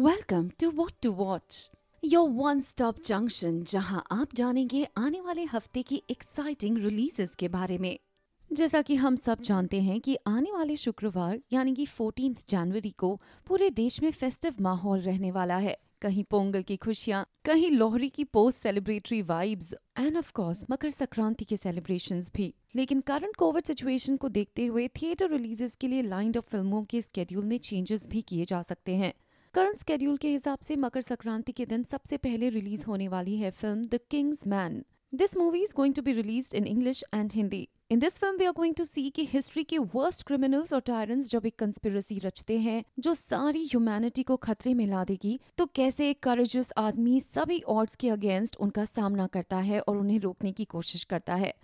Welcome to what to watch your one stop junction जहाँ आप जानेंगे आने वाले हफ़्ते की एक्साइटिंग रिलीजेस के बारे में। जैसा कि हम सब जानते हैं कि आने वाले शुक्रवार, यानी कि 14 जनवरी को पूरे देश में फेस्टिव माहौल रहने वाला है। कहीं पोंगल की खुशियाँ, कहीं लोहरी की post celebratory vibes and of course Makar Sankranti के सेलिब्रेशंस भी। लेकिन करंट कोविड सिचुएशन को देखते हुए थिएटर रिलीजेस के लिए लाइन ऑफ़ फ़िल्मों के स्केड्यूल में चेंजेस भी किए जा सकते हैं। करंट स्केड्यूल के हिसाब से मकर संक्रांति के दिन सबसे पहले रिलीज़ होने वाली है film the King's man this movie is going to be release in English and Hindi in this film we are going to see कि हिस्ट्री के वर्स्ट क्रिमिनल्स और टायरेंट्स जब एक कंस्पिरेसी रचते हैं, जो सारी ह्यूमैनिटी को खतरे में ला देगी तो कैसे एक करेजस आदमी सभी ऑर्ड्स के अगेंस्ट उनका सामना करता है और उन्हें रोकने की कोशिश करता है।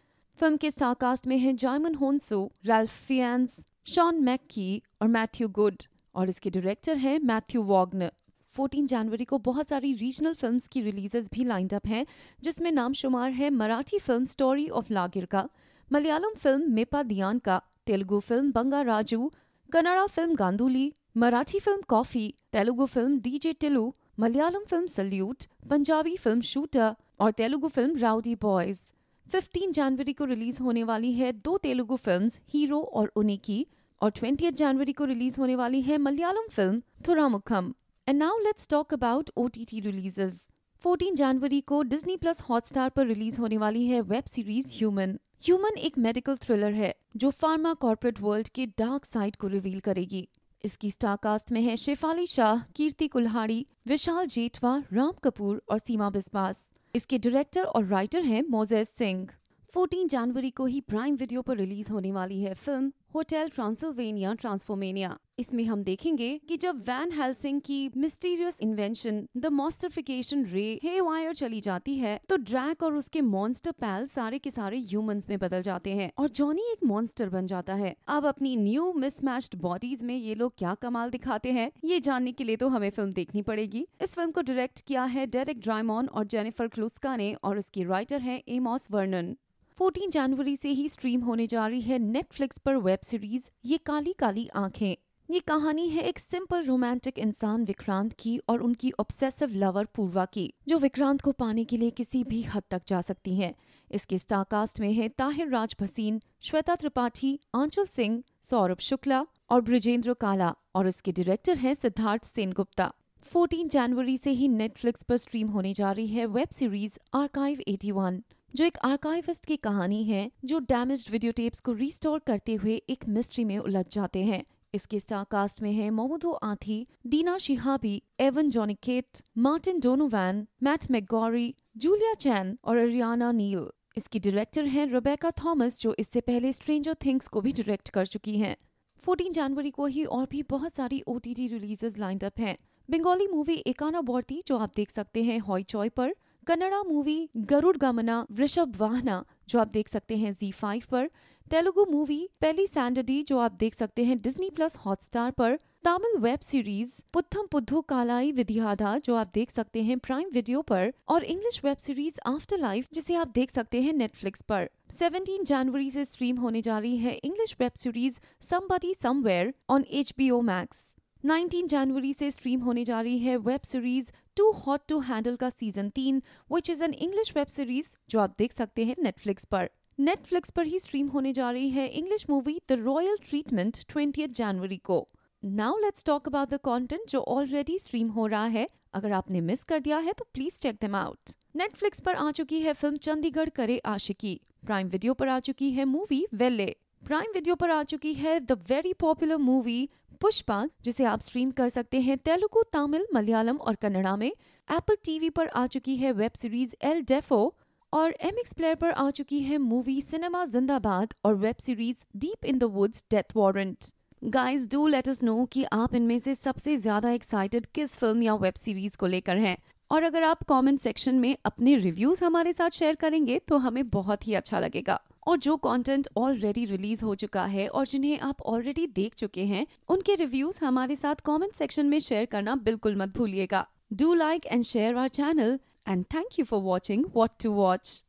फ़िल्म के स्टारकास्ट में है Djimon Hounsou Ralph Fiennes Sean McKee और मैथ्यू गुड और इसके डायरेक्टर हैं मैथ्यू वॉगनर 14 जनवरी को बहुत सारी रीजनल फिल्म्स की रिलीजेस भी लाइंड अप हैं, जिसमें नाम शुमार है Marathi film story of Lagir का, मलयालम फ़िल्म मेपा दियान का, Telugu film Bangarraju Kannada film Gandhuli Marathi film coffee Telugu film DJ Tillu Malayalam film salute Punjabi film shooter और तेलुगु फ़िल्म राउडी बॉयज़ 15 जनवरी को रिलीज़ होने वाली है दो तेलुगु फिल्म्स हीरो और उनिकी और ट्वेंटी जनवरी को रिलीज़ होने वाली है Malayalam film Thuramukham. And now let's talk about O T T releases 14 जनवरी को डिज्नी प्लस हॉटस्टार पर रिलीज़ होने वाली है वेब सीरीज़ ह्यूमन ह्यूमन एक मेडिकल थ्रिलर है, जो फार्मा कॉर्पोरेट वर्ल्ड के डार्क साइड को रिवील करेगी। इसकी स्टारकास्ट में है शेफाली शाह, कीर्ति कुल्हाड़ी, विशाल जेठवा, राम कपूर और सीमा बिस्वास। इसके डायरेक्टर और राइटर हैं मोजेस सिंह 14 जनवरी को ही प्राइम वीडियो पर रिलीज़ होने वाली है फ़िल्म होटल ट्रांसिल्वेनिया ट्रांसफॉर्मेनिया इसमें हम देखेंगे कि जब वैन हेल्सिंग की mysterious invention the monsterfication ray haywire चली जाती है तो ड्रैक और उसके मॉन्स्टर पैल सारे के सारे ह्यूमंस में बदल जाते हैं और जॉनी एक मॉन्स्टर बन जाता है। अब अपनी न्यू मिसमैच्ड बॉडीज में ये लोग क्या कमाल दिखाते हैं, ये जानने के लिए तो हमें फ़िल्म देखनी पड़ेगी। इस फ़िल्म को डायरेक्ट किया है डेरिक ड्राइमॉन और जेनिफर क्लूस्का ने और इसकी राइटर है एमॉस वर्नन 14 जनवरी से ही स्ट्रीम होने जा रही है नेटफ्लिक्स पर वेब सीरीज़ ये काली काली आँखें। ये कहानी है एक सिंपल रोमांटिक इंसान विक्रांत की और उनकी ऑब्सेसिव लवर पूर्वा की, जो विक्रांत को पाने के लिए किसी भी हद तक जा सकती हैं। इसके स्टारकास्ट में है ताहिर राज भसीन श्वेता त्रिपाठी, आंचल सिंह, सौरभ शुक्ला और ब्रजेंद्र काला और इसके डायरेक्टर हैं सिद्धार्थ सेन गुप्ता 14 जनवरी से ही नेटफ्लिक्स पर स्ट्रीम होने जा रही है वेब सीरीज़ आर्काइव 81 जो एक आर्काइविस्ट की कहानी है, जो डैमेज्ड वीडियो टेप्स को रिस्टोर करते हुए एक मिस्ट्री में उलझ जाते हैं। इसके स्टार कास्ट में है Mamoudou Athie Dina Shihabi, Evan Jonigkeit, Martin Donovan, Matt McGorry, Julia Chan और अरियाना नील। इसकी डायरेक्टर हैं रोबेका थॉमस जो इससे पहले स्ट्रेंजर थिंग्स को भी डायरेक्ट कर चुकी हैं। 14 जनवरी को ही और भी बहुत सारी O T T releases lined up हैं। बंगाली मूवी एकाना बॉर्ती, जो आप देख सकते हैं हॉय चॉय पर। कन्नड़ा मूवी गरुड़ गमना वृषभ वाहना जो आप देख सकते हैं जी फाइव पर, तेलुगु मूवी पहली सैंडडी, जो आप देख सकते हैं डिज्नी प्लस हॉटस्टार पर, तमिल वेब सीरीज़ पुथम पुद्धु कालाई विधियाधा, जो आप देख सकते हैं प्राइम वीडियो पर, और English web series After Life जिसे आप देख सकते हैं नेटफ्लिक्स पर। 17 जनवरी से स्ट्रीम होने जा रही है English web series Somebody Somewhere on H Max 19 जनवरी से स्ट्रीम होने जा रही है web series Too Hot to Handle का सीज़न तीन which is an English web series जो आप देख सकते हैं नेटफ्लिक्स पर। नेटफ्लिक्स पर ही स्ट्रीम होने जा रही है English movie The Royal Treatment twenty January को। Now let's talk about the content जो ऑलरेडी स्ट्रीम हो रहा है। अगर आपने मिस कर दिया है तो please check them out Netflix पर आ चुकी है फ़िल्म चंडीगढ़ करे आशिकी। प्राइम वीडियो पर आ चुकी है मूवी वेले प्राइम वीडियो पर आ चुकी है the very popular movie Pushpa जिसे आप स्ट्रीम कर सकते हैं तेलुगु, तमिल, मलयालम और कन्नड़ा में। एप्पल टीवी पर आ चुकी है वेब सीरीज़ एल डेफो और एम एक्स प्लेयर पर आ चुकी है मूवी सिनेमा जिंदाबाद और web series Deep in the Woods Death Warrant guys do let us know कि आप इनमें से सबसे ज़्यादा एक्साइटेड किस फ़िल्म या वेब सीरीज़ को लेकर हैं। और अगर आप कमेंट सेक्शन में अपने रिव्यूज़ हमारे साथ शेयर करेंगे तो हमें बहुत ही अच्छा लगेगा। और जो कंटेंट ऑलरेडी रिलीज़ हो चुका है और जिन्हें आप ऑलरेडी देख चुके हैं, उनके रिव्यूज़ हमारे साथ कमेंट सेक्शन में शेयर करना बिल्कुल मत भूलिएगा। Do like and share our channel and thank you for watching What to Watch